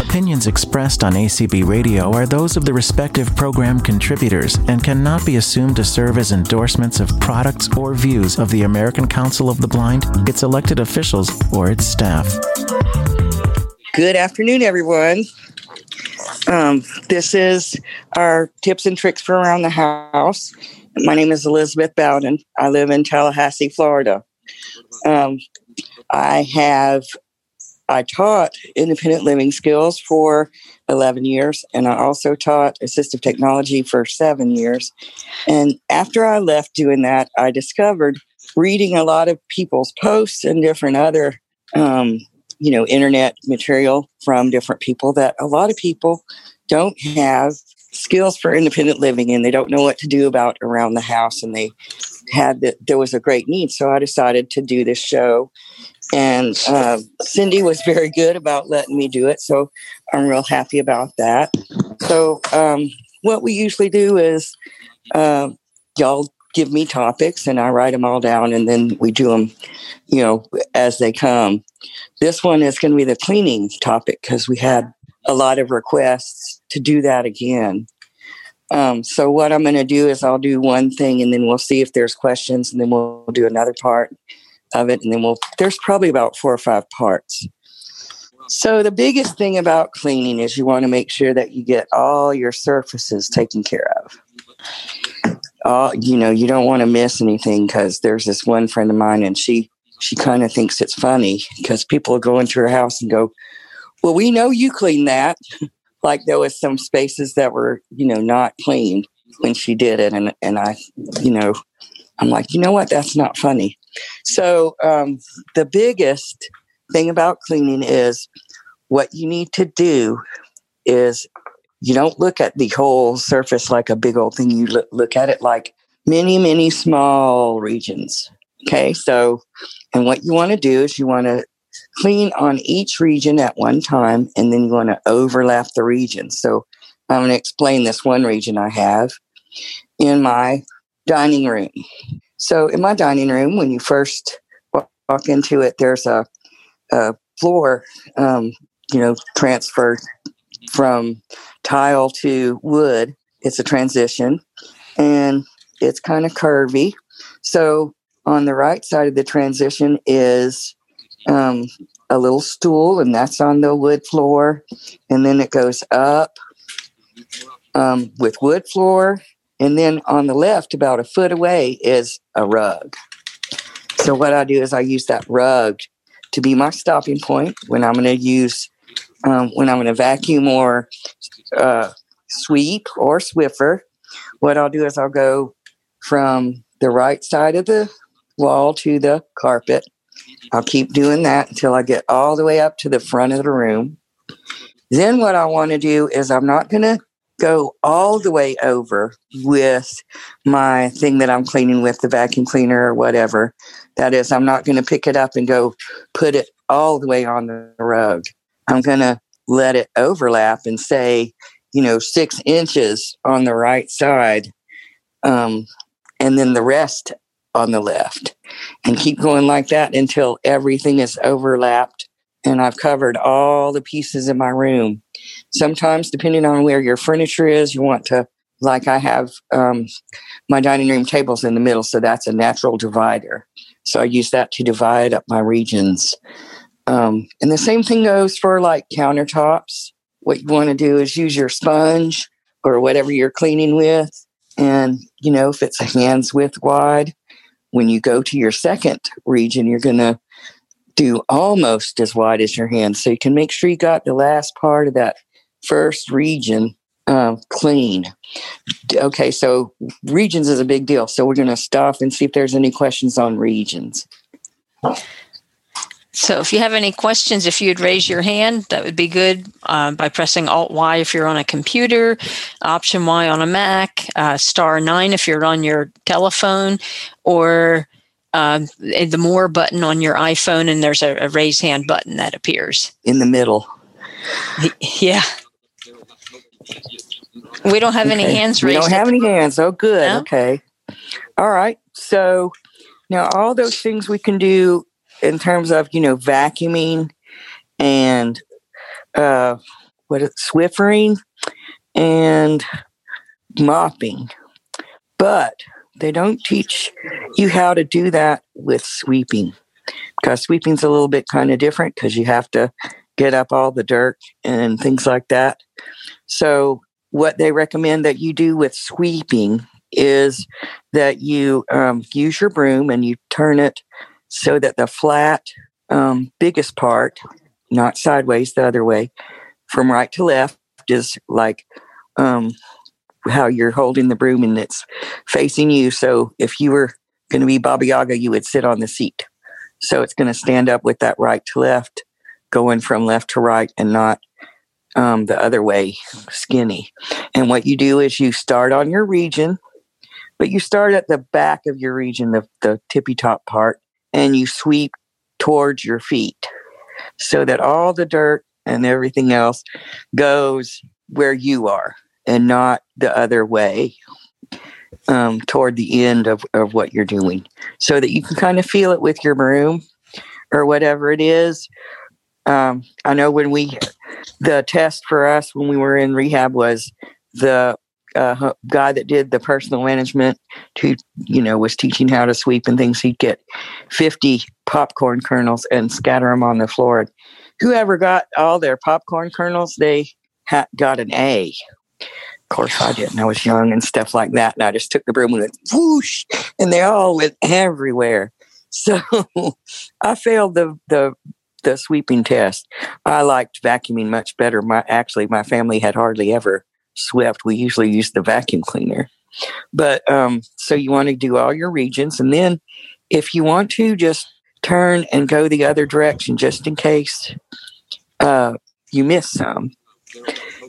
Opinions expressed on ACB Radio are those of the respective program contributors and cannot be assumed to serve as endorsements of products or views of the American Council of the Blind, its elected officials, or its staff. Good afternoon, everyone. Um, this is our tips and tricks for around the house. My name is Elizabeth Bowden. I live in Tallahassee, Florida. Um, I have I taught independent living skills for 11 years, and I also taught assistive technology for seven years. And after I left doing that, I discovered reading a lot of people's posts and different other, um, you know, internet material from different people that a lot of people don't have skills for independent living and they don't know what to do about around the house and they had that there was a great need so i decided to do this show and uh, Cindy was very good about letting me do it. So I'm real happy about that. So, um, what we usually do is uh, y'all give me topics and I write them all down and then we do them, you know, as they come. This one is going to be the cleaning topic because we had a lot of requests to do that again. Um, so what I'm going to do is I'll do one thing and then we'll see if there's questions and then we'll do another part of it, and then we'll. There's probably about four or five parts. So the biggest thing about cleaning is you want to make sure that you get all your surfaces taken care of. Uh, you know, you don't want to miss anything because there's this one friend of mine, and she she kind of thinks it's funny because people go into her house and go, "Well, we know you clean that." like there was some spaces that were, you know, not cleaned when she did it, and and I, you know, I'm like, you know what? That's not funny. So um, the biggest thing about cleaning is what you need to do is you don't look at the whole surface like a big old thing. You look, look at it like many, many small regions. Okay, so and what you want to do is you want to clean on each region at one time, and then you want to overlap the regions. So I'm going to explain this one region I have in my dining room. So in my dining room, when you first walk into it, there's a, a floor, um, you know, transfer from tile to wood. It's a transition and it's kind of curvy. So on the right side of the transition is um, a little stool, and that's on the wood floor. And then it goes up um, with wood floor and then on the left, about a foot away, is a rug. So what I do is I use that rug to be my stopping point when I'm going to use, um, when I'm going to vacuum or uh, sweep or Swiffer. What I'll do is I'll go from the right side of the wall to the carpet. I'll keep doing that until I get all the way up to the front of the room. Then what I want to do is I'm not going to go all the way over with my thing that I'm cleaning with the vacuum cleaner or whatever. That is, I'm not going to pick it up and go put it all the way on the rug. I'm going to let it overlap and say, you know, six inches on the right side, um, and then the rest on the left, and keep going like that until everything is overlapped and I've covered all the pieces in my room. Sometimes, depending on where your furniture is, you want to, like I have um, my dining room tables in the middle, so that's a natural divider. So I use that to divide up my regions. Um, and the same thing goes for like countertops. What you want to do is use your sponge or whatever you're cleaning with. And, you know, if it's a hand's width wide, when you go to your second region, you're going to do almost as wide as your hand. So you can make sure you got the last part of that first region um, clean. Okay, so regions is a big deal. So we're going to stop and see if there's any questions on regions. So if you have any questions, if you'd raise your hand, that would be good uh, by pressing Alt Y if you're on a computer, Option Y on a Mac, uh, Star 9 if you're on your telephone, or uh, the more button on your iPhone, and there's a, a raise hand button that appears in the middle. Yeah. We don't have okay. any hands raised. We don't have any hands. Oh, good. No? Okay. All right. So now all those things we can do in terms of, you know, vacuuming and uh, what is Swiffering and mopping. But they don't teach you how to do that with sweeping because sweeping's a little bit kind of different because you have to get up all the dirt and things like that. So, what they recommend that you do with sweeping is that you um, use your broom and you turn it so that the flat, um, biggest part, not sideways, the other way, from right to left, is like um, how you're holding the broom and it's facing you. So if you were going to be Baba Yaga, you would sit on the seat. So it's going to stand up with that right to left, going from left to right and not um, the other way, skinny. And what you do is you start on your region, but you start at the back of your region, the, the tippy top part, and you sweep towards your feet so that all the dirt and everything else goes where you are and not the other way um, toward the end of, of what you're doing so that you can kind of feel it with your broom or whatever it is. Um, I know when we, the test for us when we were in rehab was the uh, guy that did the personal management to, you know, was teaching how to sweep and things. He'd get 50 popcorn kernels and scatter them on the floor. And whoever got all their popcorn kernels, they ha- got an A of course, I didn't. I was young and stuff like that. And I just took the broom and went whoosh, and they all went everywhere. So I failed the the the sweeping test. I liked vacuuming much better. My actually, my family had hardly ever swept. We usually use the vacuum cleaner. But um, so you want to do all your regions, and then if you want to, just turn and go the other direction, just in case uh, you miss some.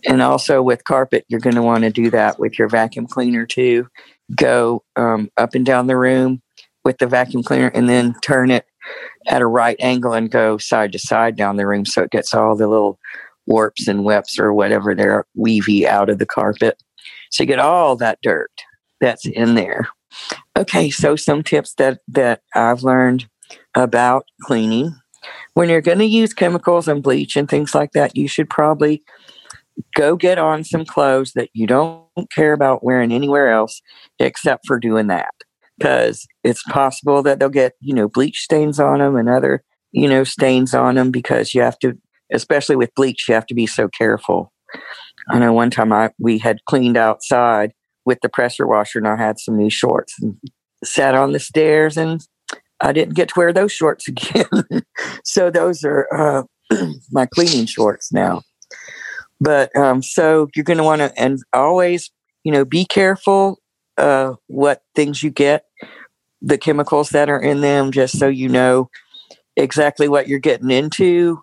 And also with carpet, you're going to want to do that with your vacuum cleaner too. Go um, up and down the room with the vacuum cleaner and then turn it at a right angle and go side to side down the room so it gets all the little warps and weps or whatever they're weavy out of the carpet. So you get all that dirt that's in there. Okay, so some tips that that I've learned about cleaning. When you're going to use chemicals and bleach and things like that, you should probably go get on some clothes that you don't care about wearing anywhere else except for doing that because it's possible that they'll get you know bleach stains on them and other you know stains on them because you have to especially with bleach you have to be so careful. I know one time i we had cleaned outside with the pressure washer and i had some new shorts and sat on the stairs and i didn't get to wear those shorts again. So those are uh, my cleaning shorts now. But um, so you're going to want to, and always, you know, be careful uh, what things you get, the chemicals that are in them, just so you know exactly what you're getting into.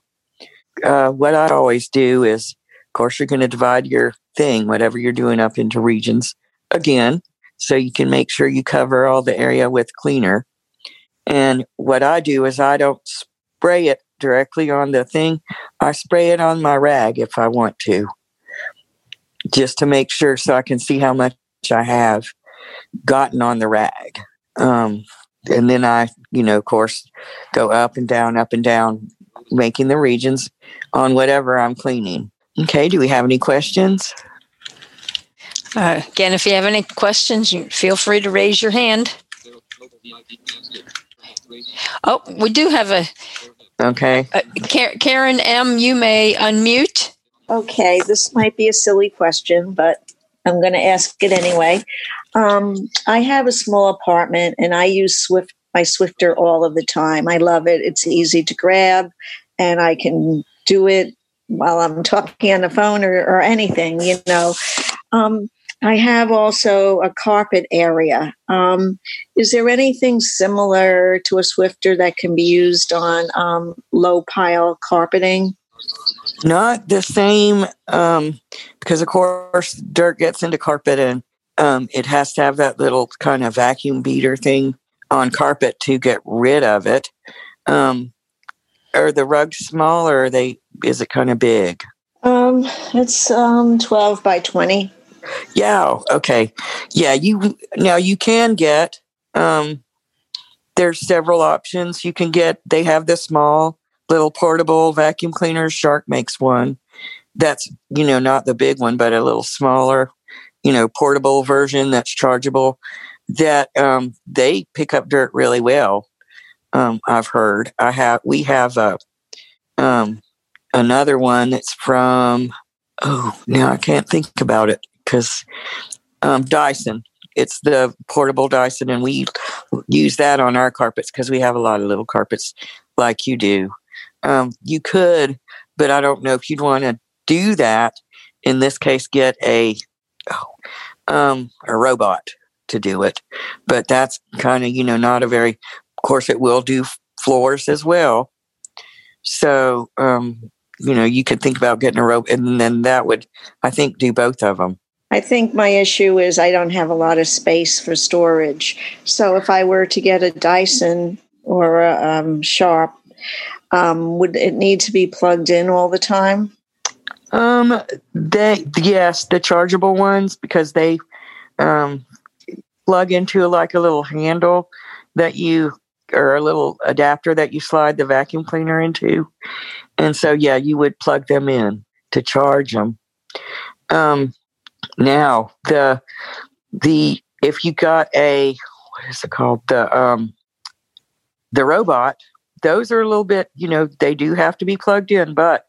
Uh, what I always do is, of course, you're going to divide your thing, whatever you're doing, up into regions again, so you can make sure you cover all the area with cleaner. And what I do is I don't spray it directly on the thing. I spray it on my rag if I want to, just to make sure so I can see how much I have gotten on the rag. Um, and then I, you know, of course, go up and down, up and down, making the regions on whatever I'm cleaning. Okay, do we have any questions? Uh, again, if you have any questions, you feel free to raise your hand. Oh, we do have a Okay. Uh, Karen M., you may unmute. Okay, this might be a silly question, but I'm going to ask it anyway. Um, I have a small apartment and I use Swift my Swifter all of the time. I love it. It's easy to grab and I can do it while I'm talking on the phone or, or anything, you know. Um, I have also a carpet area. Um, is there anything similar to a Swifter that can be used on um, low pile carpeting? Not the same, um, because of course dirt gets into carpet and um, it has to have that little kind of vacuum beater thing on carpet to get rid of it. Um, are the rugs small or are they? Is it kind of big? Um, it's um, twelve by twenty. Yeah. Okay. Yeah. You now you can get. Um, there's several options you can get. They have the small little portable vacuum cleaners. Shark makes one that's, you know, not the big one, but a little smaller, you know, portable version that's chargeable that um, they pick up dirt really well. Um, I've heard. I have. We have a um, another one that's from. Oh, now I can't think about it because um, Dyson. It's the portable Dyson, and we use that on our carpets because we have a lot of little carpets like you do. Um, you could, but I don't know if you'd want to do that. In this case, get a oh, um, a robot to do it. But that's kind of you know not a very. Of course, it will do floors as well. So um, you know you could think about getting a rope, and then that would I think do both of them. I think my issue is I don't have a lot of space for storage. So if I were to get a Dyson or a um, Sharp, um, would it need to be plugged in all the time? Um, they yes, the chargeable ones because they um plug into like a little handle that you or a little adapter that you slide the vacuum cleaner into, and so yeah, you would plug them in to charge them. Um, now the the if you got a what is it called the um the robot, those are a little bit you know they do have to be plugged in, but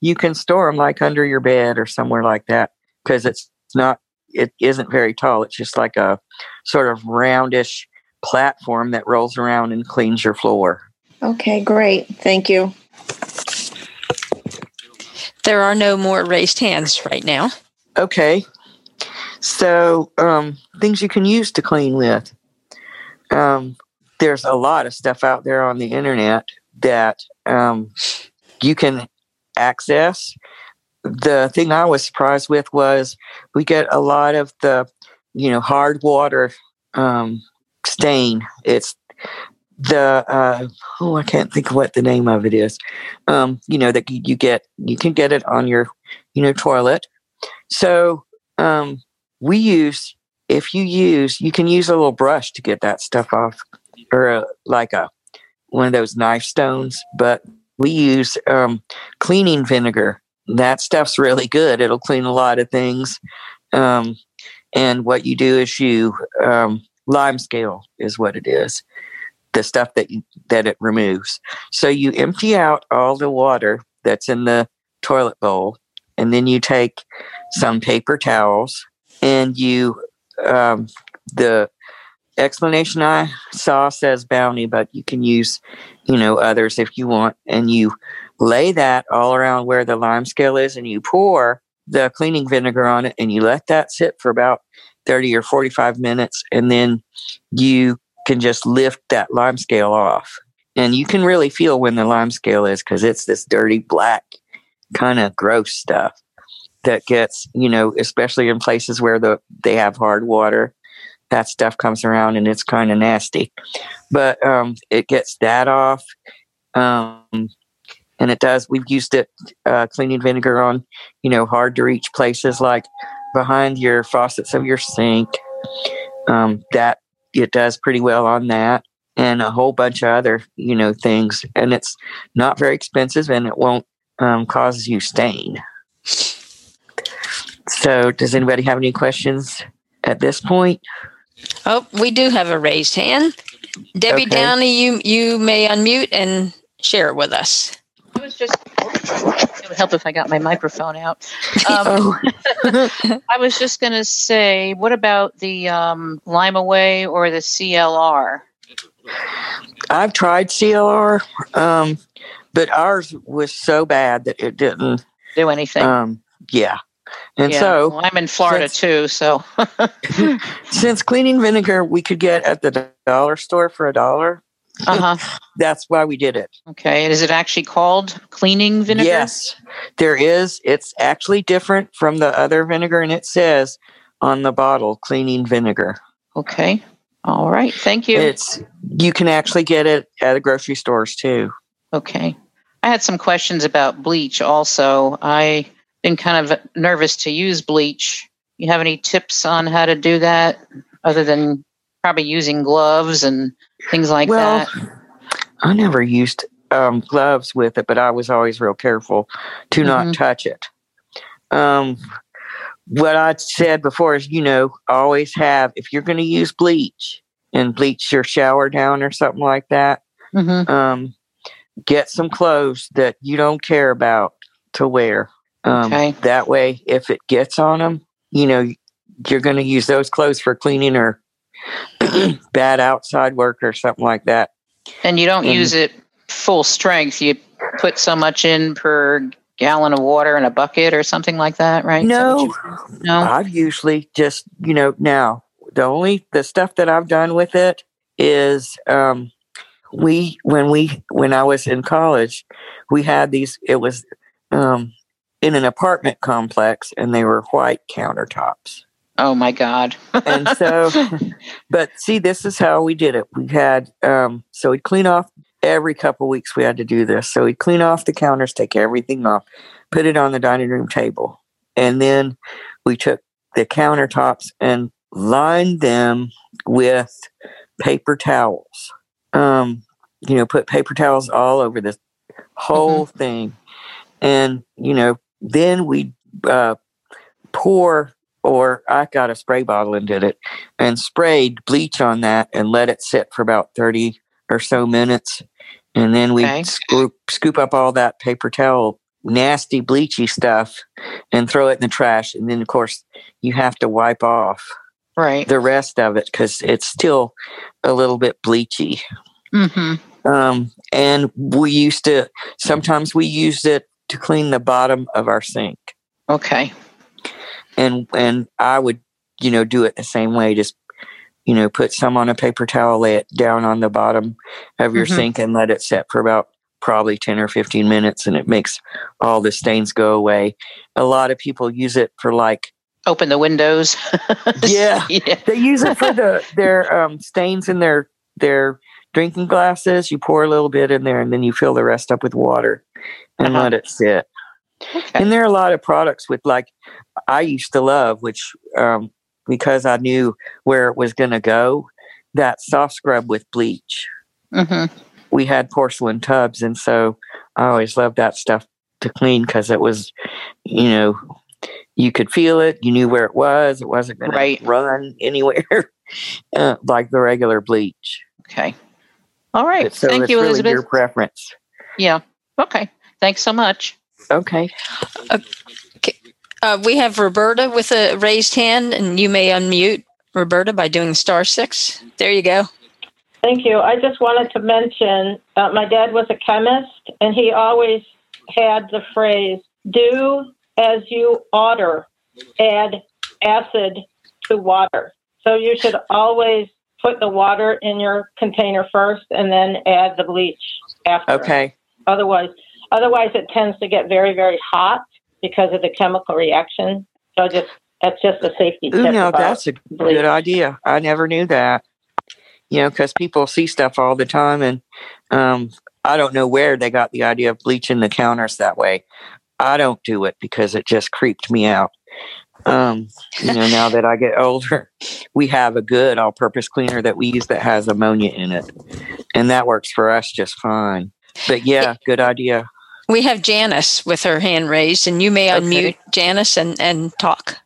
you can store them like under your bed or somewhere like that because it's not it isn't very tall. It's just like a sort of roundish platform that rolls around and cleans your floor. Okay, great. Thank you. There are no more raised hands right now. Okay. So, um, things you can use to clean with. Um, there's a lot of stuff out there on the internet that um, you can access. The thing I was surprised with was we get a lot of the, you know, hard water um, stain. It's the uh, oh, I can't think of what the name of it is. Um, you know that you get you can get it on your you know toilet. So um, we use if you use you can use a little brush to get that stuff off or a, like a one of those knife stones but we use um, cleaning vinegar. That stuff's really good. It'll clean a lot of things. Um, and what you do is you um, lime scale is what it is, the stuff that you, that it removes. So you empty out all the water that's in the toilet bowl, and then you take some paper towels and you um, the explanation I saw says bounty, but you can use, you know, others if you want. And you lay that all around where the lime scale is and you pour the cleaning vinegar on it and you let that sit for about 30 or 45 minutes. And then you can just lift that lime scale off. And you can really feel when the lime scale is because it's this dirty black kind of gross stuff that gets, you know, especially in places where the they have hard water that stuff comes around and it's kind of nasty. But um, it gets that off. Um, and it does. We've used it uh, cleaning vinegar on, you know, hard to reach places like behind your faucets of your sink. Um, that it does pretty well on that, and a whole bunch of other, you know, things. And it's not very expensive, and it won't um, cause you stain. So, does anybody have any questions at this point? Oh, we do have a raised hand. Debbie okay. Downey, you you may unmute and share it with us. I was just it would help if I got my microphone out. Um, oh. I was just going to say, what about the um, Lime-A-Way or the CLR? I've tried CLR, um, but ours was so bad that it didn't do anything. Um, yeah, and yeah. so well, I'm in Florida since, too. So since cleaning vinegar we could get at the dollar store for a dollar. Uh-huh. That's why we did it. Okay. Is it actually called cleaning vinegar? Yes, there is. It's actually different from the other vinegar, and it says on the bottle cleaning vinegar. Okay. All right. Thank you. It's you can actually get it at the grocery stores too. Okay. I had some questions about bleach also. I been kind of nervous to use bleach. You have any tips on how to do that other than probably using gloves and things like well, that? I never used um, gloves with it, but I was always real careful to Mhm. not touch it. Um, what I said before is, you know, always have if you're going to use bleach and bleach your shower down or something like that. Mm-hmm. Um, get some clothes that you don't care about to wear. Um, Okay. That way, if it gets on them, you know, you're going to use those clothes for cleaning or bad outside work or something like that. And you don't Mhm. use it full strength. You put so much in per gallon of water in a bucket or something like that, right? That you- no. I've usually just, you know, now the only the stuff that I've done with it is um we when we when I was in college, we had these it was um in an apartment complex and they were white countertops. Oh my God. And so but see this is how we did it. We had um so we'd clean off every couple weeks we had to do this. So we'd clean off the counters, take everything off, put it on the dining room table. And then we took the countertops and lined them with paper towels. Um, you know, put paper towels all over the whole thing. And, you know, then we uh, pour, or I got a spray bottle and did it, and sprayed bleach on that and let it sit for about 30 or so minutes. And then we Okay. scoop, scoop up all that paper towel, nasty, bleachy stuff, and throw it in the trash. And then, of course, you have to wipe off Right. the rest of it because it's still a little bit bleachy. Mm-hmm. Um, and we used to sometimes we used it to clean the bottom of our sink, Okay. And and I would you know do it the same way, just you know put some on a paper towel, lay it down on the bottom of your Mhm. sink, and let it set for about probably ten or fifteen minutes, and it makes all the stains go away. A lot of people use it for like Open the windows. Yeah. yeah. they use it for the their um, stains in their their drinking glasses. You pour a little bit in there, and then you fill the rest up with water and Uh-huh. let it sit. Okay. And there are a lot of products with like I used to love, which um, because I knew where it was going to go, that soft scrub with bleach. Mm-hmm. We had porcelain tubs, and so I always loved that stuff to clean because it was, you know, you could feel it. You knew where it was. It wasn't going Right. to run anywhere uh, like the regular bleach. Okay. All right. So Thank you, really Elizabeth. your preference. Yeah. Okay. Thanks so much. Okay. Uh, we have Roberta with a raised hand, and you may unmute Roberta by doing star six. There you go. Thank you. I just wanted to mention uh, my dad was a chemist, and he always had the phrase, do as you order, add acid to water. So you should always put the water in your container first and then add the bleach after. Okay. Otherwise, otherwise it tends to get very, very hot because of the chemical reaction. So just that's just a safety tip. no, about that's a bleach. good idea. I never knew that. You know, because people see stuff all the time, and um, I don't know where they got the idea of bleaching the counters that way. I don't do it because it just creeped me out. Um, you know, now that I get older, we have a good all-purpose cleaner that we use that has ammonia in it, and that works for us just fine. But yeah, good idea. We have Janice with her hand raised, and you may Okay. unmute Janice and, and talk.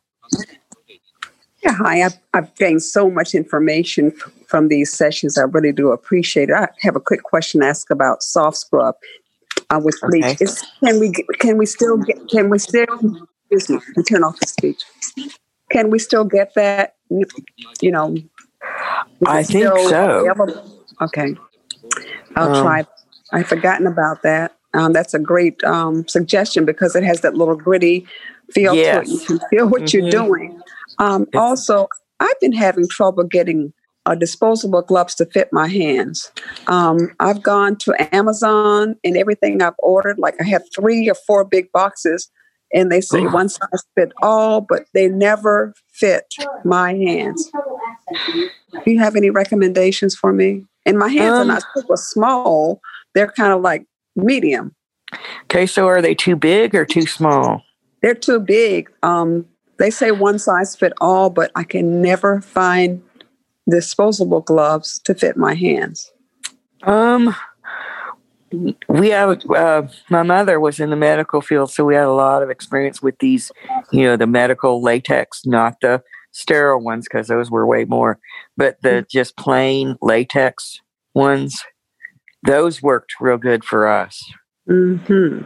Yeah, hi. I've, I've gained so much information f- from these sessions. I really do appreciate it. I have a quick question to ask about soft scrub uh, with bleach. Okay. Is, can we can we still get can we still excuse me? I turn off the speech. Can we still get that? You know, I think so. available? Okay, I'll Um, try. I've forgotten about that. Um, that's a great um, suggestion because it has that little gritty feel to it. You can feel what you're Mhm. doing. Um, also, I've been having trouble getting uh, disposable gloves to fit my hands. Um, I've gone to Amazon and everything I've ordered, like I have three or four big boxes, and they say one size fit all, but they never fit my hands. Do you have any recommendations for me? And my hands Um, are not super small; they're kind of like medium. Okay, so are they too big or too small? They're too big. Um, they say one size fit all, but I can never find disposable gloves to fit my hands. Um, we have uh, my mother was in the medical field, so we had a lot of experience with these, you know, the medical latex, not the sterile ones because those were way more, but the just plain latex ones, those worked real good for us. Hmm.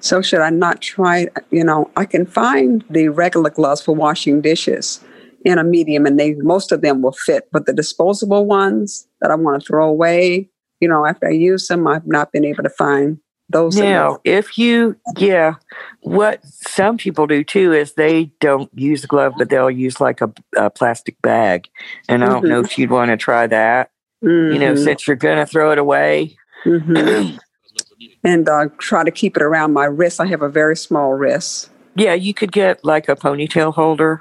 So should I not try? You know, I can find the regular gloves for washing dishes in a medium, and they most of them will fit. But the disposable ones that I want to throw away, you know, after I use them, I've not been able to find those. Now, if you, yeah, what some people do too is they don't use a glove, but they'll use like a, a plastic bag. And I don't know if you'd want to try that. You know, Mhm. since you're going to throw it away. Mhm. and uh, try to keep it around my wrist. I have a very small wrist. yeah, you could get like a ponytail holder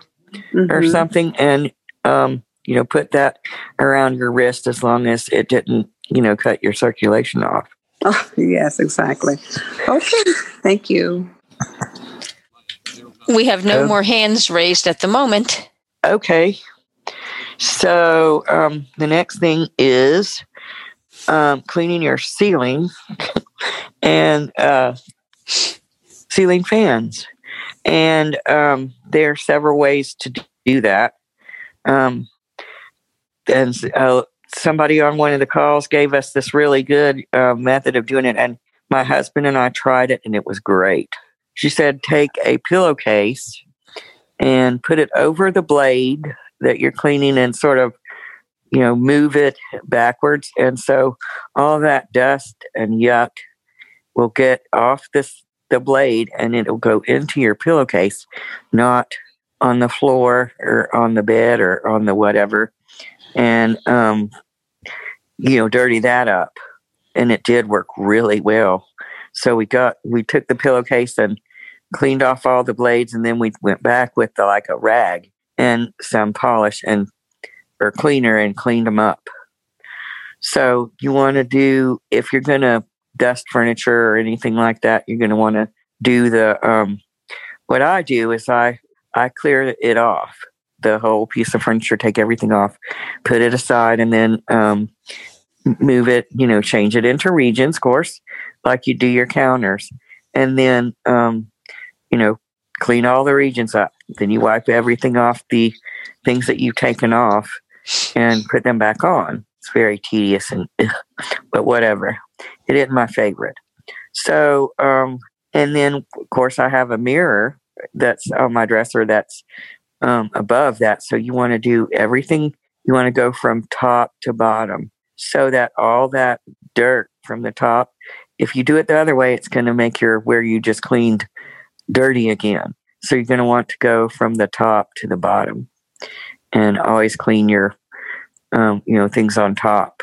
or Mhm. something and, um, you know, put that around your wrist as long as it didn't, you know, cut your circulation off. Oh, yes, exactly. Okay, thank you. We have no Oh. more hands raised at the moment. Okay. So um, the next thing is um, cleaning your ceiling and uh, ceiling fans. And um, there are several ways to do that. Um, and uh, somebody on one of the calls gave us this really good uh, method of doing it. And my husband and I tried it, and it was great. She said, take a pillowcase and put it over the blade that you're cleaning and sort of you know move it backwards. And so all that dust and yuck will get off this the blade and it'll go into your pillowcase not on the floor or on the bed or on the whatever. And um you know dirty that up. And it did work really well. So we got we took the pillowcase and cleaned off all the blades and then we went back with the, like a rag and some polish and or cleaner and cleaned them up. So you want to do if you're going to dust furniture or anything like that, you're going to want to do the um what I do is I I clear it off the whole piece of furniture, take everything off, put it aside, and then um, move it. You know, change it into regions, of course, like you do your counters, and then um, you know clean all the regions up. Then you wipe everything off the things that you've taken off and put them back on. It's very tedious and but whatever. It isn't my favorite. So um and then of course I have a mirror that's on my dresser that's um above that. So you want to do everything you want to go from top to bottom so that all that dirt from the top if you do it the other way it's going to make your where you just cleaned dirty again. So you're going to want to go from the top to the bottom and always clean your, um, you know, things on top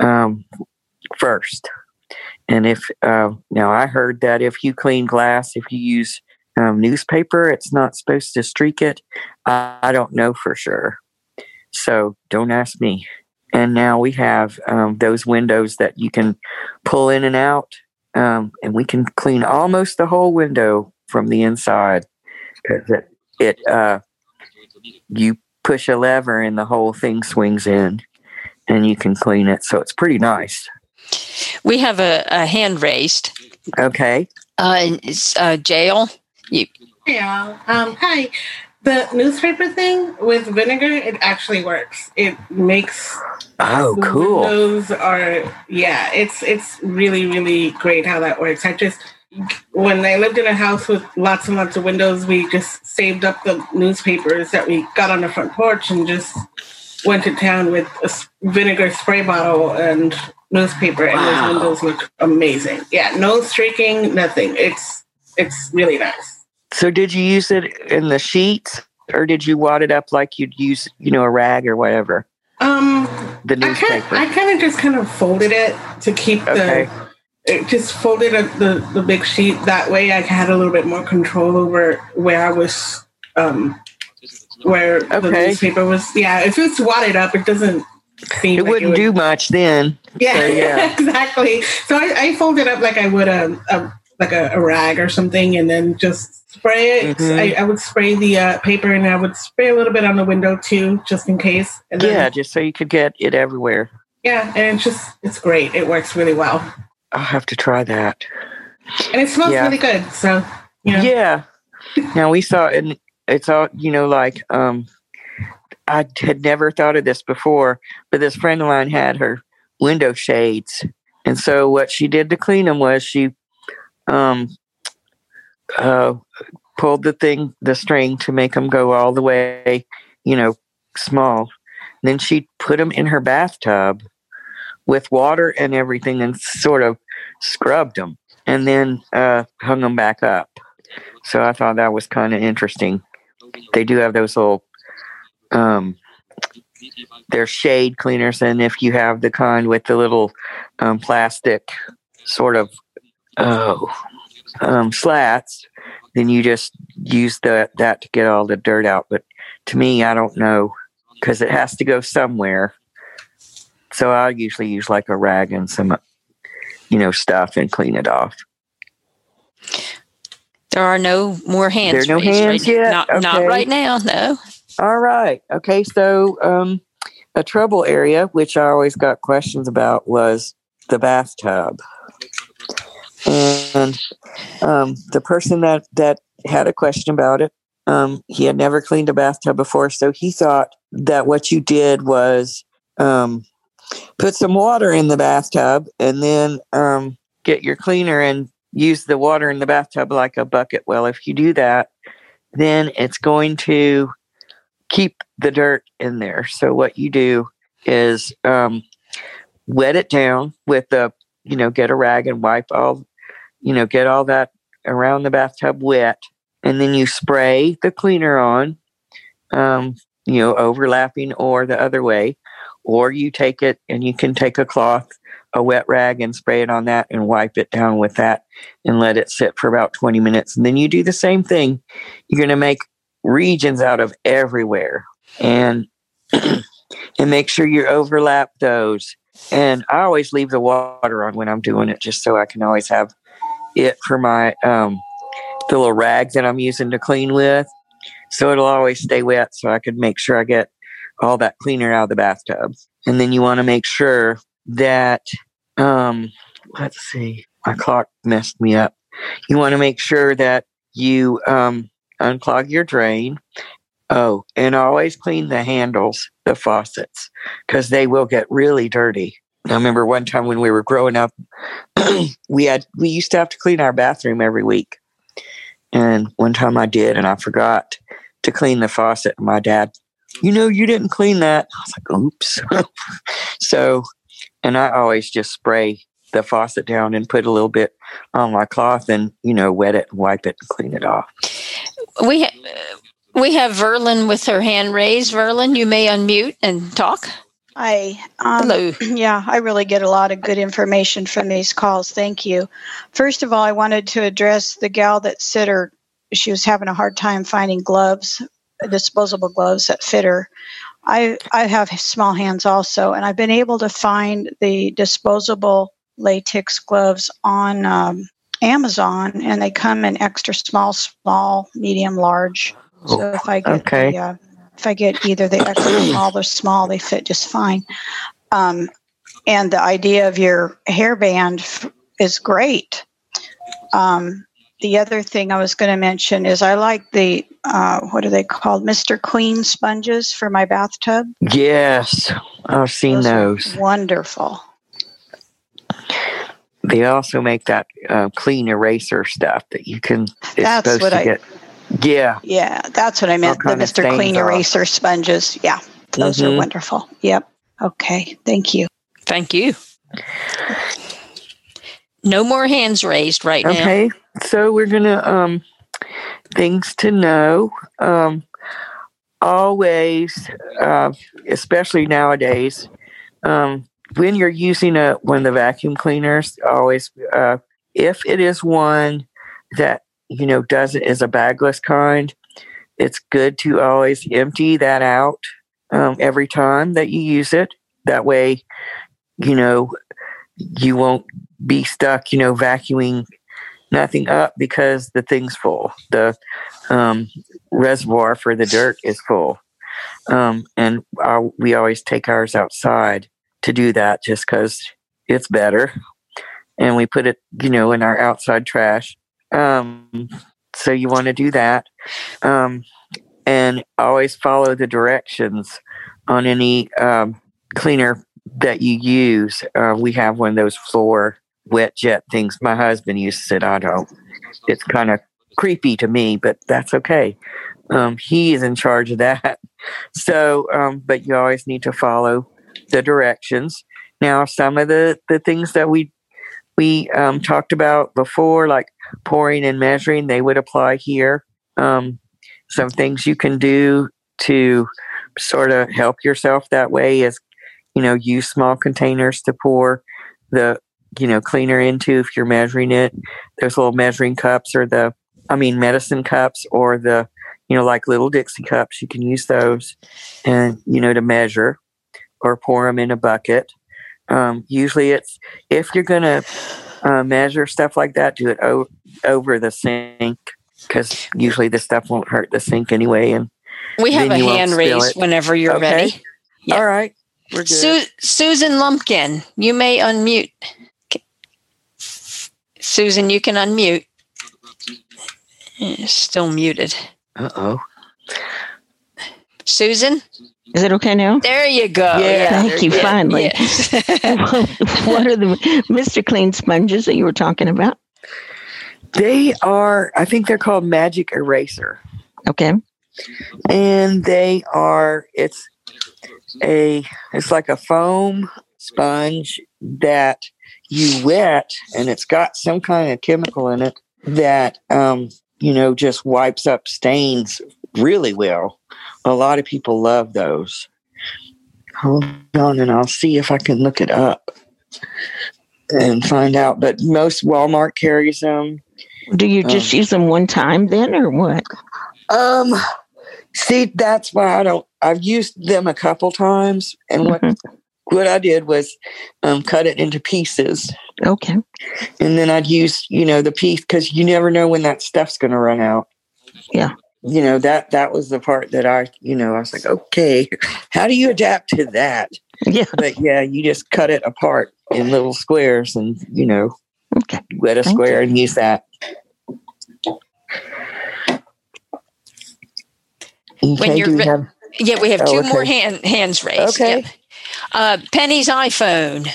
um, first. And if, uh, now I heard that if you clean glass, if you use um, newspaper, it's not supposed to streak it. I, I don't know for sure. So don't ask me. And now we have um, those windows that you can pull in and out um, and we can clean almost the whole window from the inside because it, it uh, you push a lever and the whole thing swings in and you can clean it so it's pretty nice We have a, a hand raised. okay Uh, it's uh, jail. You, Yeah. Um, hi. The newspaper thing with vinegar, it actually works. It makes oh cool windows are yeah. It's it's really really great how that works. I just when I lived in a house with lots and lots of windows, we just saved up the newspapers that we got on the front porch and just went to town with a vinegar spray bottle and newspaper, and Wow. those windows look amazing. Yeah, no streaking, nothing. It's it's really nice. so did you use it in the sheets or did you wad it up like you'd use you know a rag or whatever Um, the newspaper I kind of just kind of folded it to keep Okay. the. It just folded a, the the big sheet that way. I had a little bit more control over where I was, um, where the Okay. newspaper was. Yeah, if it's wadded up, it doesn't seem. it like wouldn't would- do much then Yeah, so, yeah. exactly. So I, I fold it up like I would a, a like a, a rag or something, and then just spray it. Mhm. I, I would spray the uh, paper, and I would spray a little bit on the window too, just in case. And then, yeah just so you could get it everywhere yeah, and it's just it's great. It works really well. I'll have to try that. And it smells Yeah. really good. So, you know. Yeah. Now we saw, and it's all you know, like um, I had never thought of this before, but this friend of mine had her window shades, and so what she did to clean them was she um, uh, pulled the thing, the string to make them go all the way, you know, small. Then she put them in her bathtub with water and everything, and sort of scrubbed them, and then uh, hung them back up. So I thought that was kind of interesting. They do have those little, um, they're shade cleaners, and if you have the kind with the little um, plastic sort of oh um, slats, then you just use the that to get all the dirt out. But to me, I don't know because it has to go somewhere. So I usually use like a rag and some, you know, stuff and clean it off. There are no more hands. There are no hands right yet? Not, not right now. No. All right. Okay. So, um, a trouble area, which I always got questions about, was the bathtub. And um, the person that, that had a question about it, um, he had never cleaned a bathtub before. So he thought that what you did was um, put some water in the bathtub and then um, get your cleaner and use the water in the bathtub like a bucket. Well, if you do that, then it's going to keep the dirt in there. So what you do is um, wet it down with the, you know, get a rag and wipe all, you know, get all that around the bathtub wet, and then you spray the cleaner on, um, you know, overlapping or the other way, or you take it and you can take a cloth, a wet rag, and spray it on that and wipe it down with that and let it sit for about 20 minutes. And then you do the same thing. You're going to make regions out of everywhere and and make sure you overlap those and i always leave the water on when i'm doing it just so i can always have it for my um the little rag that i'm using to clean with so it'll always stay wet so i can make sure i get all that cleaner out of the bathtub and then you want to make sure that um let's see my clock messed me up you want to make sure that you um unclog your drain. Oh, and always clean the handles, the faucets, because they will get really dirty. I remember one time when we were growing up, we had we used to have to clean our bathroom every week. And one time I did, and I forgot to clean the faucet. And my dad, you know, you didn't clean that. I was like, oops. so, and I always just spray the faucet down and put a little bit on my cloth and, you know, wet it and wipe it and clean it off. We ha- we have Verlin with her hand raised. Verlin, you may unmute and talk. Hi. Um, Hello. Yeah, I really get a lot of good information from these calls. Thank you. First of all, I wanted to address the gal that said her she was having a hard time finding gloves, disposable gloves that fit her. I I have small hands also, and I've been able to find the disposable latex gloves on um, Amazon, and they come in extra small, small, medium, large. So if I get okay. the, uh, if I get either the extra small or small, they fit just fine. Um, and the idea of your hairband f- is great. Um, the other thing I was going to mention is I like the uh, what are they called, Mister Clean sponges for my bathtub. Yes, I've seen those. Wonderful. They also make that uh, clean eraser stuff that you can. It's That's supposed what to I- get. Yeah, Yeah, that's what I meant. The Mister Clean off. eraser sponges. Yeah, those are Mhm. wonderful. Yep. Okay. Thank you. Thank you. No more hands raised right now. Okay, so we're gonna um things to know. Um, always, uh, especially nowadays, um, when you're using a one of the vacuum cleaners, always uh, if it is one that you know doesn't is a bagless kind, it's good to always empty that out um, every time that you use it. That way, you know you won't be stuck, you know, vacuuming nothing up because the thing's full. The um, reservoir for the dirt is full. Um, and our, we always take ours outside to do that just because it's better. and we put it, you know, in our outside trash. Um, so you want to do that. Um, and always follow the directions on any um, cleaner that you use. Uh, we have one of those floor wet jet things. My husband used to it. I don't. It's kind of creepy to me, but that's okay. Um, he is in charge of that. So, um, but you always need to follow the directions. Now, some of the, the things that we we um, talked about before, like pouring and measuring, they would apply here. Um, some things you can do to sort of help yourself that way is, you know, use small containers to pour the you know cleaner into if you're measuring it. Those little measuring cups or the, I mean, medicine cups or the you know, like little Dixie cups. You can use those and, you know, to measure or pour them in a bucket. Um, usually it's, if you're going to uh, measure stuff like that, do it o- over the sink because usually the stuff won't hurt the sink anyway. And we have a hand raised whenever you're Okay. ready. All right. We're good. Su- Susan Lumpkin, you may unmute. K- Susan, you can unmute. Still muted. uh oh. Susan, Is it okay now? there you go. Yeah. Thank you, go. finally. Yes. what are the Mr. Clean sponges that you were talking about? They are, I think they're called Magic Eraser. Okay. and they are it's a it's like a foam sponge that you wet and it's got some kind of chemical in it that um you know just wipes up stains really well a lot of people love those hold on and i'll see if i can look it up and find out but most walmart carries them Do you just use them one time then, or what? Um, see, that's why I don't. I've used them a couple times, and what what I did was um, cut it into pieces, Okay. and then I'd use you know the piece because you never know when that stuff's going to run out. Yeah. You know that that was the part that I you know I was like, okay, how do you adapt to that? Yeah. But yeah, you just cut it apart in little squares, and you know, Okay. wet a Thank square and use that. Okay, you're have yeah, we have Oh, two more okay. hand, hands raised. Okay. Yep. Uh, Penny's iPhone,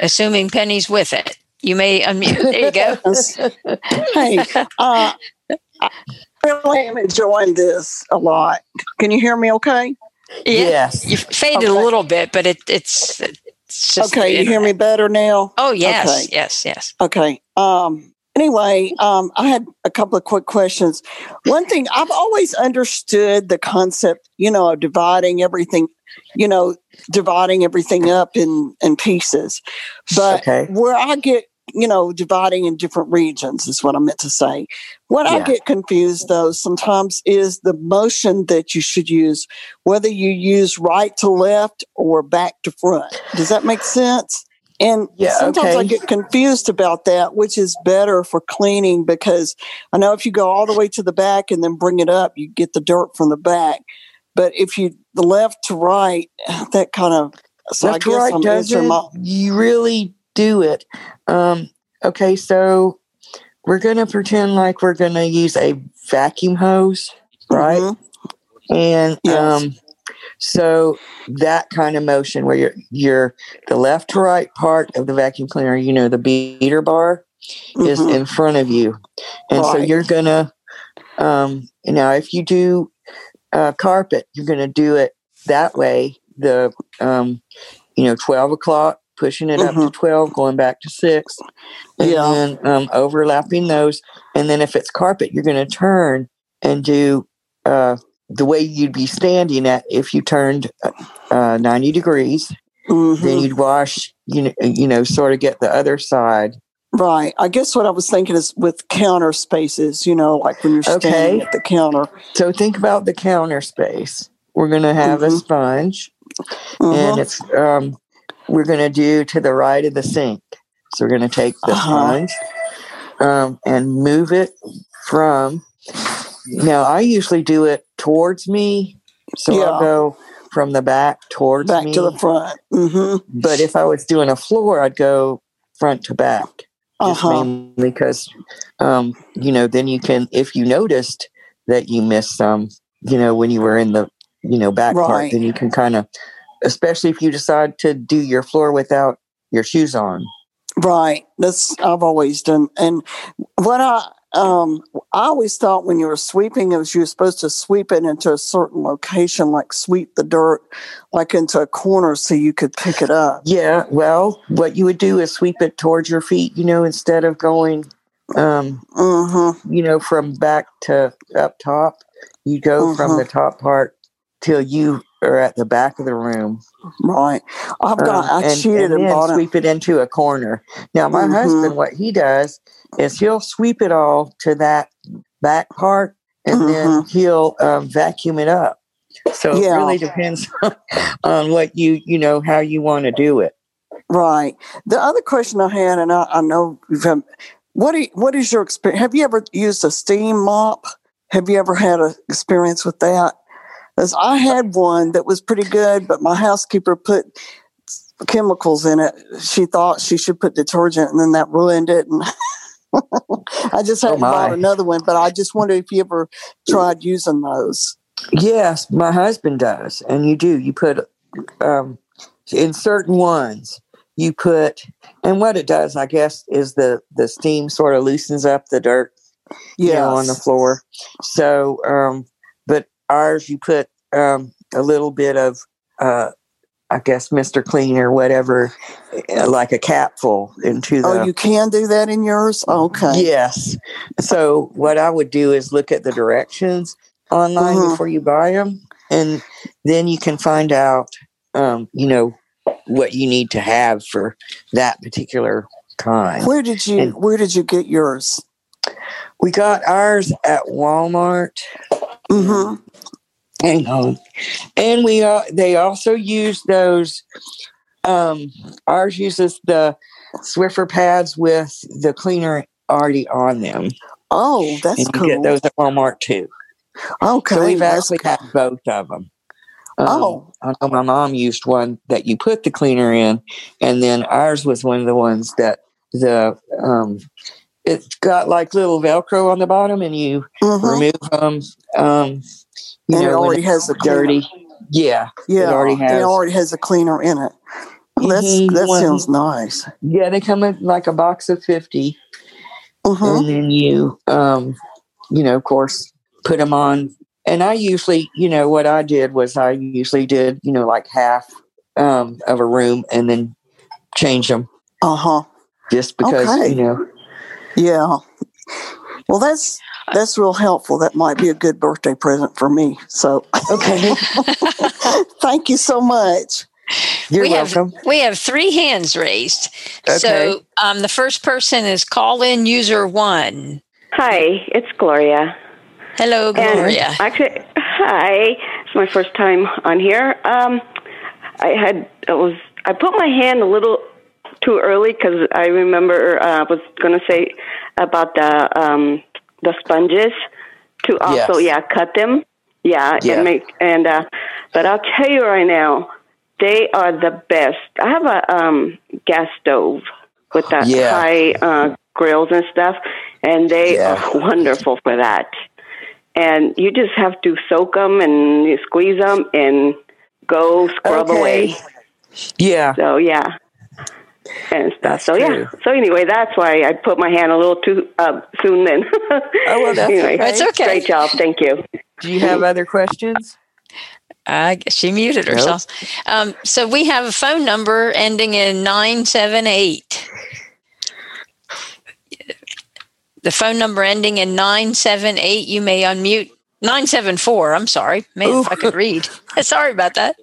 assuming Penny's with it. You may unmute. There you go. hey, uh, I really am enjoying this a lot. Can you hear me okay? Yeah, Yes. you faded a little bit, but it, it's, it's just okay, you hear me better now? Oh yes, Okay. yes, yes. Okay. Um, anyway, um, I had a couple of quick questions. One thing I've always understood the concept, you know, of dividing everything, you know, dividing everything up in in pieces. But Okay. where I get, you know, dividing in different regions is what I meant to say. What I get confused though sometimes is the motion that you should use, whether you use right to left or back to front. Does that make sense? And Yeah, sometimes I get confused about that, which is better for cleaning because I know if you go all the way to the back and then bring it up, you get the dirt from the back. But if you the left to right, that kind of so Left I to right I'm doesn't my you really do it. Um, okay, so we're gonna pretend like we're gonna use a vacuum hose, right? Mhm. And Yes. um, so that kind of motion where you're you're the left to right part of the vacuum cleaner, you know, the beater bar is Mhm. in front of you, and so you're gonna um, now if you do uh, carpet, you're gonna do it that way. The um, you know, twelve o'clock, pushing it up to twelve, going back to six, and Yeah. then um, overlapping those. And then if it's carpet, you're going to turn and do uh, the way you'd be standing at if you turned uh, ninety degrees. Then Mhm. you'd wash, you know, you know, sort of get the other side. Right. I guess what I was thinking is with counter spaces, you know, like when you're standing Okay. at the counter. So think about the counter space. We're going to have a Mhm. sponge, Mhm. and it's um, we're going to do to the right of the sink. So we're going to take the Uh-huh. sponge um, and move it from. Now I usually do it towards me, so Yeah. I'll go from the back towards back me. to the front. hmm But if I was doing a floor, I'd go front to back. Uh-huh. mainly because, um, you know, then you can, if you noticed that you missed some, you know, when you were in the, you know, back part, then you can kind of, especially if you decide to do your floor without your shoes on. Right. That's I've always done. And what I um I always thought when you were sweeping it was you were supposed to sweep it into a certain location, like sweep the dirt like into a corner so you could pick it up. Yeah, well, what you would do is sweep it towards your feet, you know, instead of going, um, Mm-hmm. you know, from back to up top. You go from Mhm. the top part till you are at the back of the room. Right. I've got Um, I cheated and, then bought sweep it into a corner. Now, my Mhm. husband, what he does is he'll sweep it all to that back part, and then he'll um, vacuum it up. So Mm-hmm. Yeah. it really depends on what you you know how you want to do it. Right. The other question I had, and I, I know you've had, what do you, what is your experience? Have you ever used a steam mop? Have you ever had an experience with that? As I had one that was pretty good, but my housekeeper put chemicals in it. She thought she should put detergent, and then that ruined it. And I just Oh, had bought another one, but I just wonder if you ever tried using those. Yes, my husband does, and you do. You put um, in certain ones. You put, and what it does, I guess, is the the steam sort of loosens up the dirt, you know, on the floor. So, um, but ours, you put um, a little bit of, uh, I guess, Mister Clean or whatever, uh, like a capful into the. Oh, you can do that in yours? Okay. Yes. So what I would do is look at the directions online Mhm. before you buy them, and then you can find out, um, you know, what you need to have for that particular kind. Where did you And- Where did you get yours? We got ours at Walmart. Mm-hmm. Hang on, and we uh, they also use those. Um, ours uses the Swiffer pads with the cleaner already on them. Oh, that's and you cool. get those at Walmart too. Okay, So we've actually cool. got both of them. Um, Oh. I know my mom used one that you put the cleaner in, and then ours was one of the ones that the um, it's got like little Velcro on the bottom, and you Mhm. remove them. Um, you And it know, when already has cleaner. dirty. Yeah, Yeah, it already has. It already has a cleaner in it. Well, that's Mhm, that sounds nice. Yeah, they come in like a box of 50 Mhm. and then you, um, you know, of course, put them on. And I usually, you know, what I did was I usually did, you know, like half um, of a room and then change them Uh huh. just because, Okay. you know. Yeah. Well, that's that's real helpful. That might be a good birthday present for me. So, okay. Thank you so much. You're we welcome. Have, we have three hands raised. Okay. So um, the first person is call in user one. Hi, it's Gloria. Hello, And Gloria. actually, hi. It's my first time on here. Um, I had it was I put my hand a little too early because I remember uh, I was going to say about the um, the sponges to also Yes. yeah cut them yeah, Yeah. and make and uh, but I'll tell you right now they are the best. I have a um, gas stove with that Yeah. high uh, grills and stuff, and they Yeah. are wonderful for that. And you just have to soak them and you squeeze them and go scrub Okay. away. Yeah. So yeah, and stuff. That's so yeah. So anyway, that's why I put my hand a little too uh, soon. Then. Oh, well, that's anyway, okay. It's okay. Great job. Thank you. Do you have other questions? I guess she muted Nope. herself. Um, so we have a phone number ending in 978. The phone number ending in 978, you may unmute. 974, I'm sorry. Man, if I could read. Sorry about that.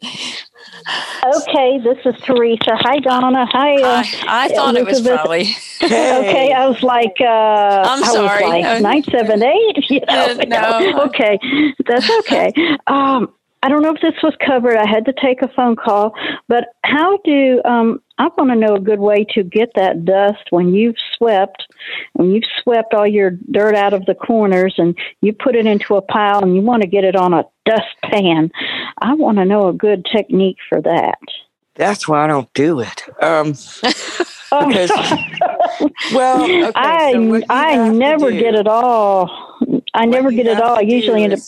Okay, this is Teresa. Hi, Donna. Hi. Uh, I thought it was Elizabeth. probably. Okay, I was like, uh, I'm I sorry. was like Uh, nine seven eight. You know, no. okay, that's okay. Um, I don't know if this was covered. I had to take a phone call, but how do um, I want to know a good way to get that dust when you've swept, when you've swept all your dirt out of the corners and you put it into a pile and you want to get it on a dust pan. I want to know a good technique for that. That's why I don't do it. Um, Because, well, okay, I so I never get it all. I never get it all. I usually end up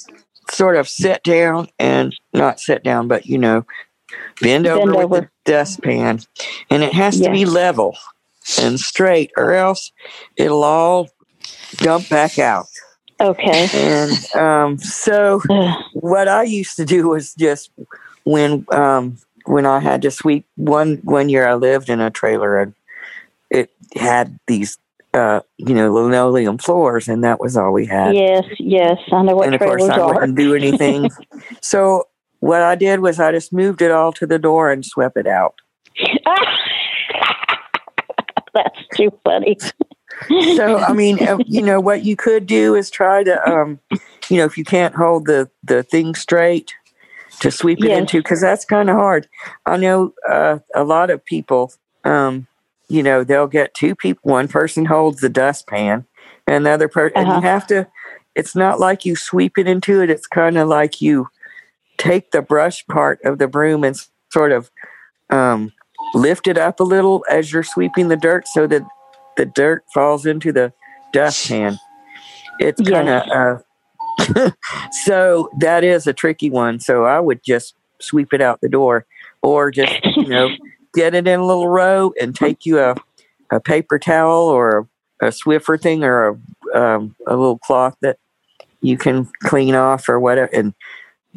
sort of sit down and not sit down, but you know, bend, over, Bend with over. the dustpan, and it has to be level and straight, or else it'll all dump back out. Okay. And um, so, what I used to do was just when um, when I had to sweep one one year, I lived in a trailer and it had these uh, you know linoleum floors, and that was all we had Yes, yes. I know what and of course I are. wouldn't do anything. so what I did was I just moved it all to the door and swept it out. That's too funny. So I mean, you know, what you could do is try to, um, you know, if you can't hold the the thing straight, to sweep it Yes. into because that's kind of hard. I know uh, a lot of people. Um, you know, they'll get two people. One person holds the dustpan, and the other person. And Uh-huh. you have to. It's not like you sweep it into it. It's kind of like you take the brush part of the broom and sort of um, lift it up a little as you're sweeping the dirt, so that the dirt falls into the dustpan. It's kind of. Uh, so that is a tricky one. So I would just sweep it out the door, or just you know get it in a little row and take you a a paper towel or a, a Swiffer thing or a um, a little cloth that you can clean off or whatever, and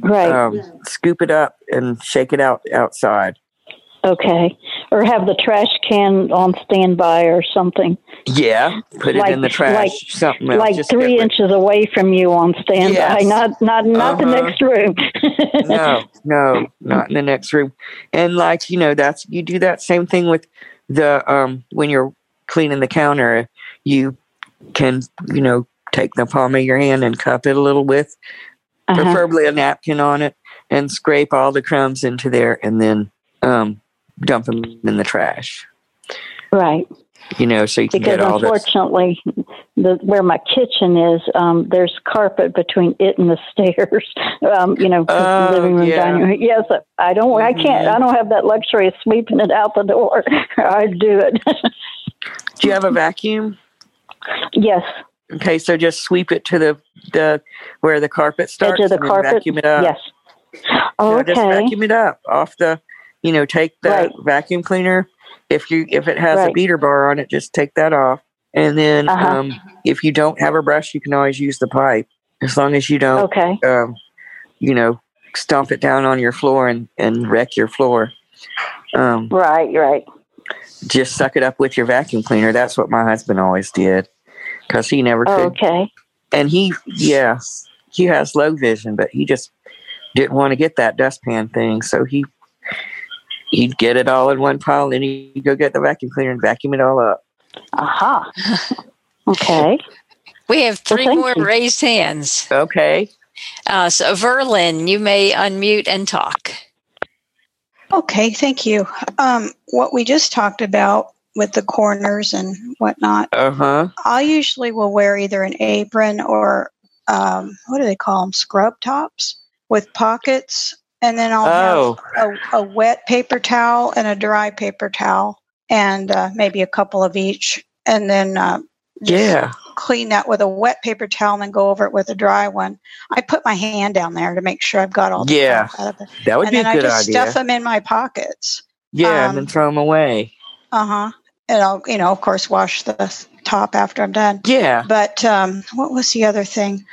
Right. um, scoop it up and shake it out outside. Okay. Or have the trash can on standby or something. Yeah, put it in the trash. Like, something like three inches away from you on standby, Yes. not not not the Uh-huh. next room. no, no, not in the next room. And like you know, that's you do that same thing with the um when you're cleaning the counter. You can you know take the palm of your hand and cup it a little with Uh-huh. preferably a napkin on it, and scrape all the crumbs into there, and then um dump them in the trash. Right. You know, so you can Because get all this. unfortunately, the where my kitchen is, um, there's carpet between it and the stairs. Um, you know, Oh, the living room, yeah. dining room. Yes, I don't. I can't. I don't have that luxury of sweeping it out the door. I do it. Do you have a vacuum? yes. Okay, so just sweep it to the the where the carpet starts. Edge of the carpet. Vacuum it up. Yes. Just Okay. vacuum it up off the. You know, take the Right. vacuum cleaner. If you if it has a beater bar on it, just take that off. And then, Uh-huh. um, if you don't have a brush, you can always use the pipe. As long as you don't, Okay. um, you know, stomp it down on your floor and and wreck your floor. Um, Right. Right. just suck it up with your vacuum cleaner. That's what my husband always did because he never could. Okay. And he, yeah, he has low vision, but he just didn't want to get that dustpan thing. So he he'd get it all in one pile, and then he'd go get the vacuum cleaner and vacuum it all up. Aha. Okay. We have three thank more you. raised hands. Okay. Uh, so, Verlin, you may unmute and talk. Okay, thank you. Um, what we just talked about with the corners and whatnot, Uh huh. I usually will wear either an apron or um, what do they call them? Scrub tops with pockets, and then I'll Oh. have a, a wet paper towel and a dry paper towel, and uh, maybe a couple of each, and then uh, Yeah. clean that with a wet paper towel and then go over it with a dry one. I put my hand down there to make sure I've got all the Yeah. out of it. That would and be a then good I just idea. stuff them in my pockets. yeah, um, and then throw them away. Uh huh. And I'll, you know, of course, wash the top after I'm done. Yeah. But um, what was the other thing?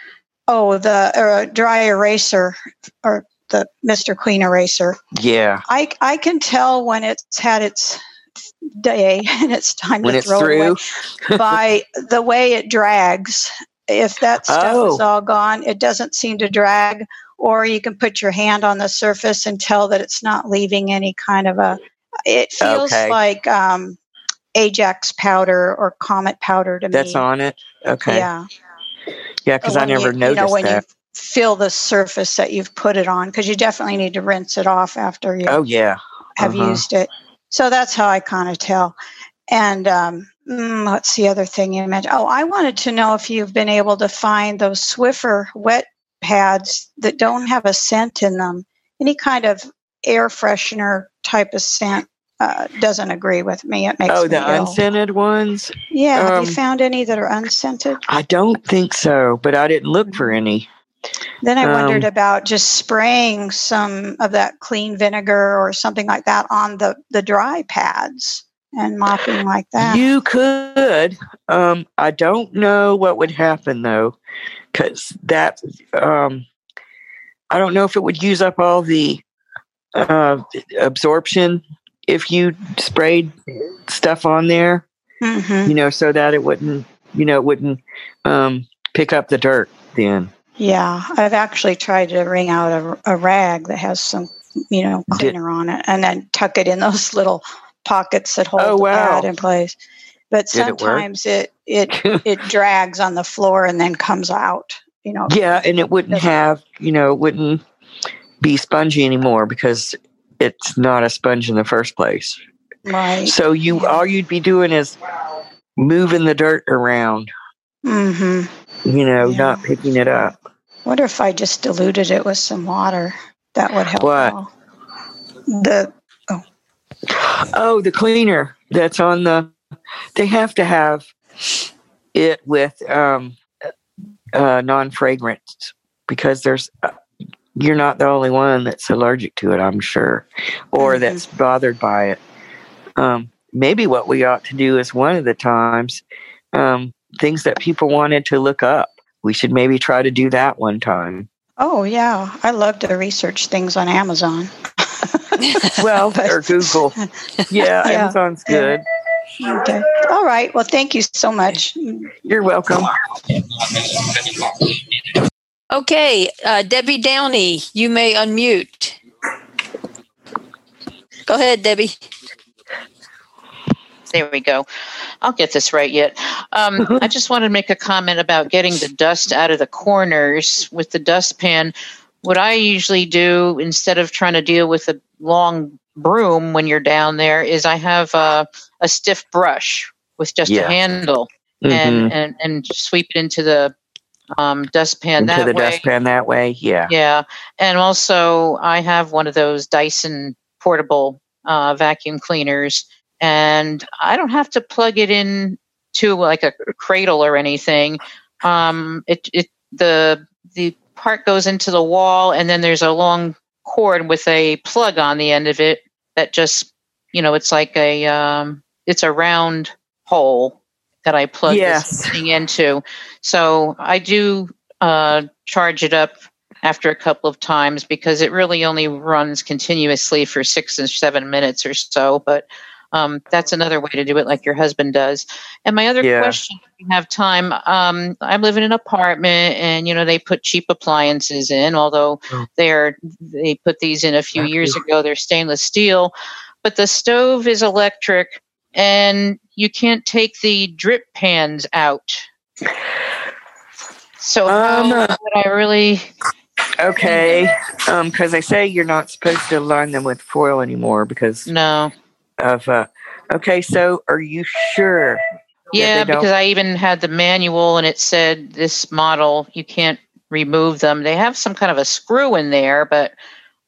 Oh, the uh, dry eraser or the Mr. Clean eraser. Yeah. I I can tell when it's had its day and it's time When to it's throw it away by the way it drags. If that stuff is Oh. all gone, it doesn't seem to drag. Or you can put your hand on the surface and tell that it's not leaving any kind of a. It feels Okay. like um, Ajax powder or Comet powder to That's me. That's on it. Okay. Yeah. Yeah, because I never you, noticed you know, that. Feel the surface that you've put it on, because you definitely need to rinse it off after you oh yeah. have Uh-huh. used it. So that's how I kind of tell. And um, mm, what's the other thing you mentioned? Oh, I wanted to know if you've been able to find those Swiffer wet pads that don't have a scent in them, any kind of air freshener type of scent uh, doesn't agree with me. It makes oh, me the ill. unscented ones. Yeah, have Um, you found any that are unscented? I don't think so, but I didn't look for any. Then I wondered Um, about just spraying some of that clean vinegar or something like that on the the dry pads and mopping like that. You could. Um, I don't know what would happen though, because that um, I don't know if it would use up all the uh, absorption if you sprayed stuff on there. Mhm. You know, so that it wouldn't, you know, it wouldn't um, pick up the dirt. Then Yeah, I've actually tried to wring out a, a rag that has some, you know, Did- cleaner on it, and then tuck it in those little pockets that hold Oh, the pad in place. But Did it sometimes it it it drags on the floor and then comes out. You know. yeah, and it wouldn't have, you know, it wouldn't be spongy anymore because it's not a sponge in the first place. Right. So you all you'd be doing is moving the dirt around, Mm-hmm. you know, not picking it up. What if I just diluted it with some water? That would help. What? all. The Oh, Oh, the cleaner that's on the they have to have it with um uh non-fragrance because there's uh, you're not the only one that's allergic to it, I'm sure, or that's bothered by it. Um maybe what we ought to do is one of the times um things that people wanted to look up. We should maybe try to do that one time. oh yeah, I love to research things on Amazon. well, or Google. Yeah, Yeah. Amazon's good. Okay. All right. Well, thank you so much. You're welcome. Okay, uh, Debbie Downey, you may unmute. Go ahead, Debbie. There we go. I'll get this right yet. Um, I just wanted to make a comment about getting the dust out of the corners with the dustpan. What I usually do instead of trying to deal with a long broom when you're down there is I have a, a stiff brush with just Yeah. a handle Mhm. and, and and sweep it into the um, dustpan Into that the way. dustpan that way. Yeah. Yeah, and also I have one of those Dyson portable uh, vacuum cleaners, and I don't have to plug it in to like a cradle or anything. Um, it it the the part goes into the wall, and then there's a long cord with a plug on the end of it that just you know it's like a um, it's a round hole that I plug Yes. this thing into. So I do uh, charge it up after a couple of times because it really only runs continuously for six and seven minutes or so. But um, that's another way to do it, like your husband does. And my other Yeah. question, if you have time, um, I live in an apartment, and you know they put cheap appliances in, although Oh. they're they put these in a few years ago. They're stainless steel, but the stove is electric, and you can't take the drip pans out. So Um, how would I really? Okay. Um, because they say you're not supposed to line them with foil anymore because no of uh. Okay, so are you sure? Yeah, because I even had the manual and it said this model you can't remove them. They have some kind of a screw in there, but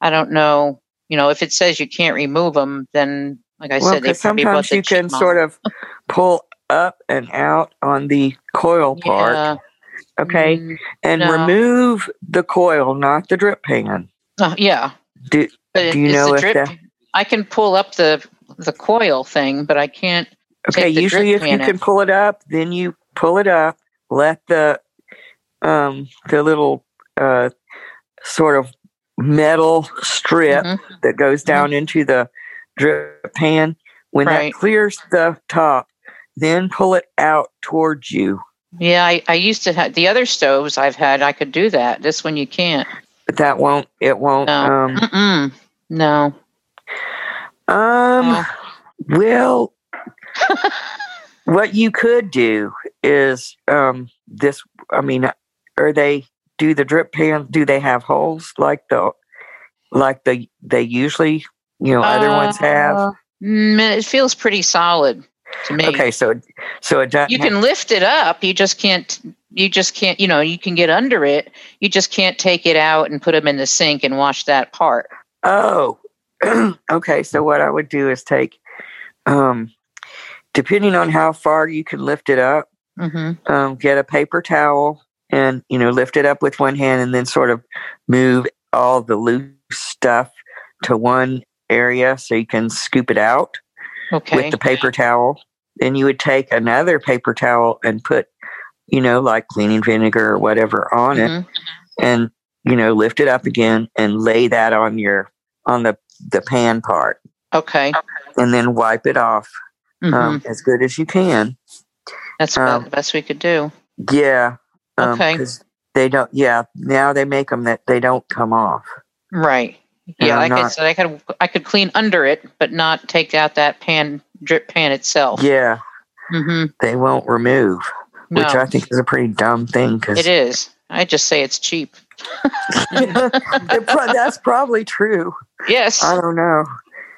I don't know. You know, if it says you can't remove them, then like I well, said, they 'cause probably bought sometimes you can sort of pull up and out on the coil part. Yeah. Okay, and no. remove the coil, not the drip pan. Uh, yeah, Do Do you know if drip. that? I can pull up the the coil thing, but I can't. Okay, usually if you can pull it up, then you pull it up, let the um the little uh sort of metal strip Mhm. that goes down into the drip pan. When Right. that clears the top, then pull it out towards you. Yeah, I, I used to have the other stoves I've had. I could do that. This one you can't. But that won't it won't No. um No. Um well what you could do is um this I mean are they do the drip pans do they have holes like the like the they usually you know other ones have Uh, mm, it feels pretty solid to me. okay so so it doesn't You can lift it up. You just can't. You just can't. You know, you can get under it. You just can't take it out and put them in the sink and wash that part. oh okay so what i would do is take um, depending on how far you can lift it up, Mm-hmm. um, get a paper towel and you know lift it up with one hand and then sort of move all the loose stuff to one area so you can scoop it out Okay. with the paper towel. Then you would take another paper towel and put, you know, like cleaning vinegar or whatever on it, Mhm. and you know, lift it up again and lay that on your on the the pan part, Okay. and then wipe it off Mhm. um, as good as you can. That's about um, the best we could do. Yeah. Um, Okay. 'cause they don't. Yeah. Now they make them that they don't come off. Right. Yeah, like I said, I could I could clean under it, but not take out that pan drip pan itself. Yeah. hmm They won't remove, No, which I think is a pretty dumb thing. Because it is. I just say it's cheap. that's probably true. Yes. I don't know.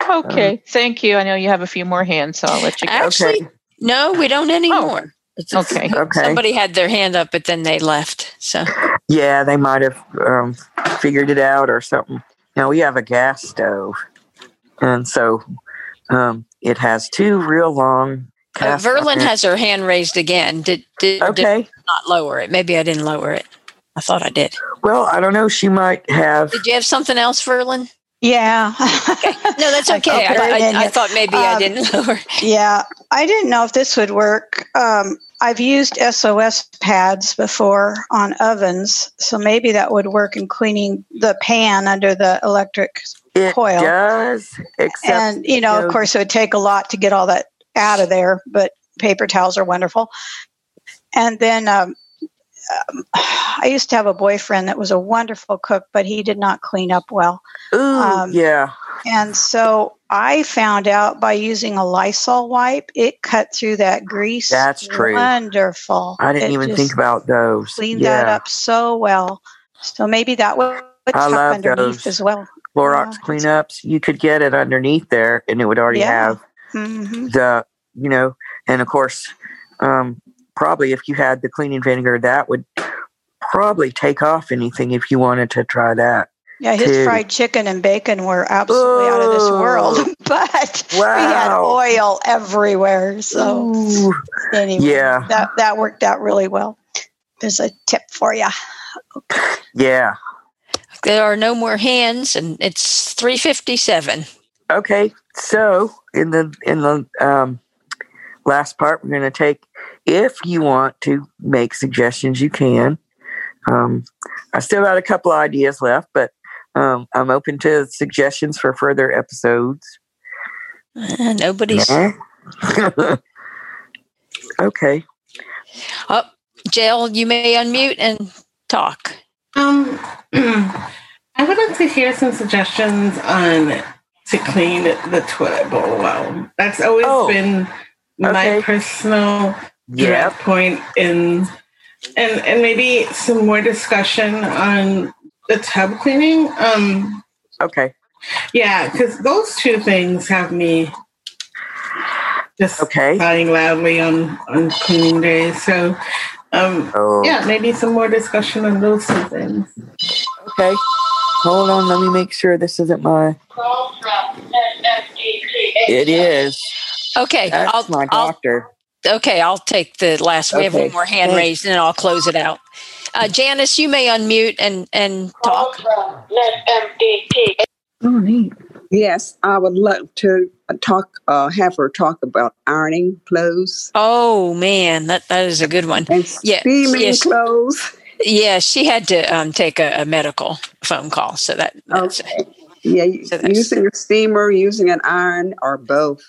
Okay. Thank you. I know you have a few more hands, so I'll let you go. Actually, no, we don't anymore. Okay. Okay. Somebody had their hand up, but then they left. So Yeah, they might have um, figured it out or something. Now we have a gas stove, and so um, it has two real long. uh, Verlin iron- has her hand raised again. Did did, Okay. did not lower it? Maybe I didn't lower it. I thought I did. Well, I don't know. She might have. Did you have something else, Verlin? Yeah. No, that's okay. Okay, I, I, I thought maybe I Um, didn't lower. Yeah, I didn't know if this would work. Um, I've used SOS pads before on ovens, so maybe that would work in cleaning the pan under the electric It coil. does, except and you know, you of course, it would take a lot to get all that out of there, but paper towels are wonderful. And then um, um, I used to have a boyfriend that was a wonderful cook, but he did not clean up well. Ooh, Um, yeah. And so I found out by using a Lysol wipe, it cut through that grease. That's true. Wonderful. I didn't It even think about those. Cleaned yeah. that up so well. So maybe that would I love underneath those. as well. Clorox cleanups. You could get it underneath there, and it would already Yeah. have hmm the, you know, and of course, um, probably if you had the cleaning vinegar, that would probably take off anything if you wanted to try that. Yeah, his too. fried chicken and bacon were absolutely out of this world, but we had oil everywhere. So Ooh. anyway, Yeah. that that worked out really well. There's a tip for you. Yeah. There are no more hands, and it's three fifty-seven. Okay. So in the in the um, last part, we're going to take. If you want to make suggestions, you can. Um, I still got a couple of ideas left, but um, I'm open to suggestions for further episodes. Uh, nobody's. Yeah. okay. Oh, Jill, you may unmute and talk. Um, I would like to hear some suggestions on to clean the toilet bowl well. That's always Oh, been my okay. personal Yeah. direct point in, and and maybe some more discussion on the tub cleaning. Um, Okay. yeah, because those two things have me just Okay. sighing loudly on on cleaning days. So, um, Oh. yeah, maybe some more discussion on those two things. Okay. Hold on. Let me make sure this isn't my. It is. Okay, That's I'll, my I'll doctor. Okay. I'll take the last. We have Okay, one more hand thanks. raised, and then I'll close it out. Uh, Janice, you may unmute and and talk. Oh, neat. Yes, I would love to talk, uh, have her talk about ironing clothes Oh man, that that is a good one. and Yeah, steaming yes. clothes. Yeah, she had to um, take a, a medical phone call, so that that's, Okay. Yeah, So that's- using a steamer, using an iron, or both.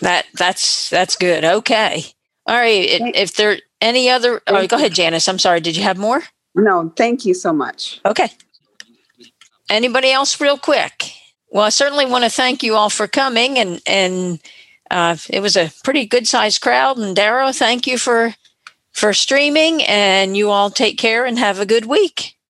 That that's that's good. Okay, all right. If, there any other, oh, go ahead, Janice. I'm sorry. Did you have more? No, thank you so much. Okay. Anybody else, real quick? Well, I certainly want to thank you all for coming, and and uh, it was a pretty good sized crowd. And Darrow, thank you for for streaming, and you all take care and have a good week.